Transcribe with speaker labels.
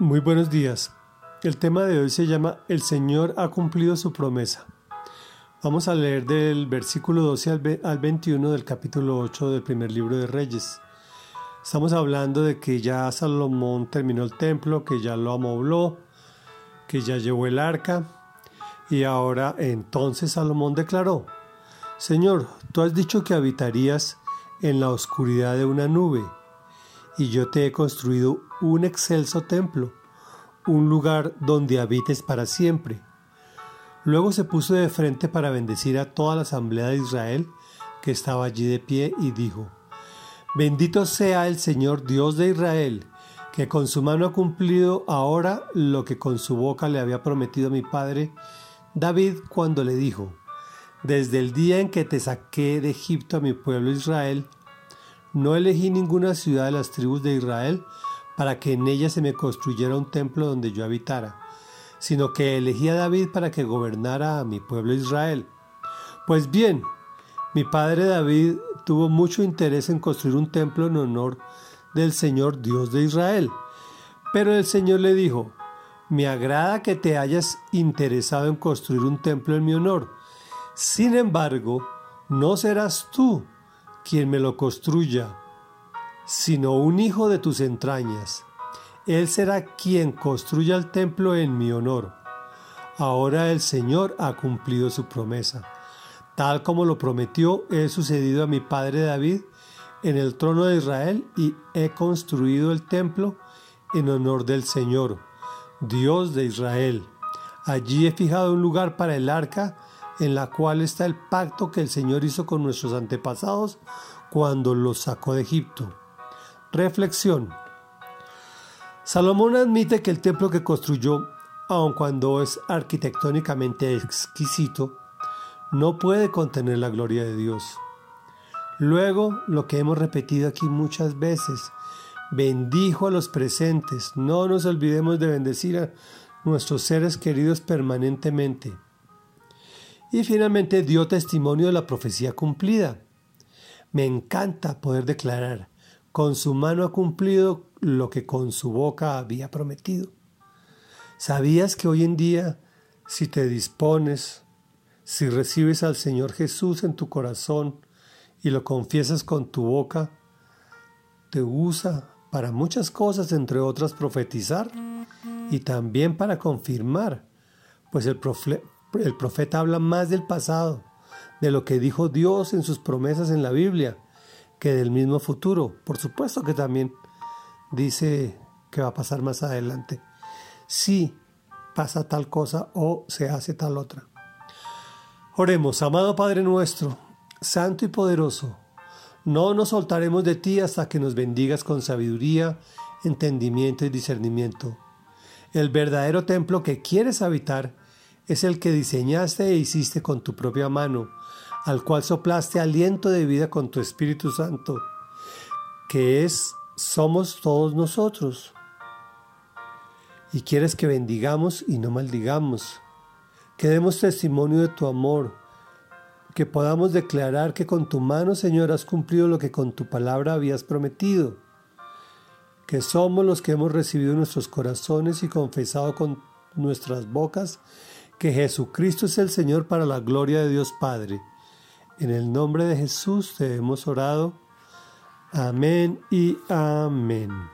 Speaker 1: Muy buenos días. El tema de hoy se llama El Señor ha cumplido su promesa. Vamos a leer del versículo 12 al 21 del capítulo 8 del primer libro de Reyes. Estamos hablando de que ya Salomón terminó el templo, que ya lo amobló, que ya llevó el arca. Y ahora entonces Salomón declaró, Señor, tú has dicho que habitarías en la oscuridad de una nube y yo te he construido un excelso templo, un lugar donde habites para siempre. Luego se puso de frente para bendecir a toda la asamblea de Israel que estaba allí de pie y dijo, Bendito sea el Señor Dios de Israel, que con su mano ha cumplido ahora lo que con su boca le había prometido a mi padre David cuando le dijo, Desde el día en que te saqué de Egipto a mi pueblo Israel, no elegí ninguna ciudad de las tribus de Israel para que en ella se me construyera un templo donde yo habitara, sino que elegí a David para que gobernara a mi pueblo Israel. Pues bien, mi padre David tuvo mucho interés en construir un templo en honor del Señor Dios de Israel. Pero el Señor le dijo, me agrada que te hayas interesado en construir un templo en mi honor. Sin embargo, no serás tú quien me lo construya, sino un hijo de tus entrañas. Él será quien construya el templo en mi honor. Ahora el Señor ha cumplido su promesa. Tal como lo prometió, he sucedido a mi padre David en el trono de Israel y he construido el templo en honor del Señor, Dios de Israel. Allí he fijado un lugar para el arca en la cual está el pacto que el Señor hizo con nuestros antepasados cuando los sacó de Egipto. Reflexión. Salomón admite que el templo que construyó, aun cuando es arquitectónicamente exquisito, no puede contener la gloria de Dios. Luego, lo que hemos repetido aquí muchas veces, bendijo a los presentes, no nos olvidemos de bendecir a nuestros seres queridos permanentemente. Y finalmente dio testimonio de la profecía cumplida. Me encanta poder declarar, con su mano ha cumplido lo que con su boca había prometido. ¿Sabías que hoy en día, si te dispones, si recibes al Señor Jesús en tu corazón y lo confiesas con tu boca, te usa para muchas cosas, entre otras profetizar y también para confirmar, pues el, el profeta habla más del pasado, de lo que dijo Dios en sus promesas en la Biblia, que del mismo futuro. Por supuesto que también dice que va a pasar más adelante. Si pasa tal cosa o se hace tal otra. Oremos, amado Padre nuestro, santo y poderoso, no nos soltaremos de ti hasta que nos bendigas con sabiduría, entendimiento y discernimiento. El verdadero templo que quieres habitar es el que diseñaste e hiciste con tu propia mano, al cual soplaste aliento de vida con tu Espíritu Santo, que es, somos todos nosotros. Y quieres que bendigamos y no maldigamos, que demos testimonio de tu amor, que podamos declarar que con tu mano, Señor, has cumplido lo que con tu palabra habías prometido, que somos los que hemos recibido nuestros corazones y confesado con nuestras bocas que Jesucristo es el Señor para la gloria de Dios Padre. En el nombre de Jesús te hemos orado. Amén y amén.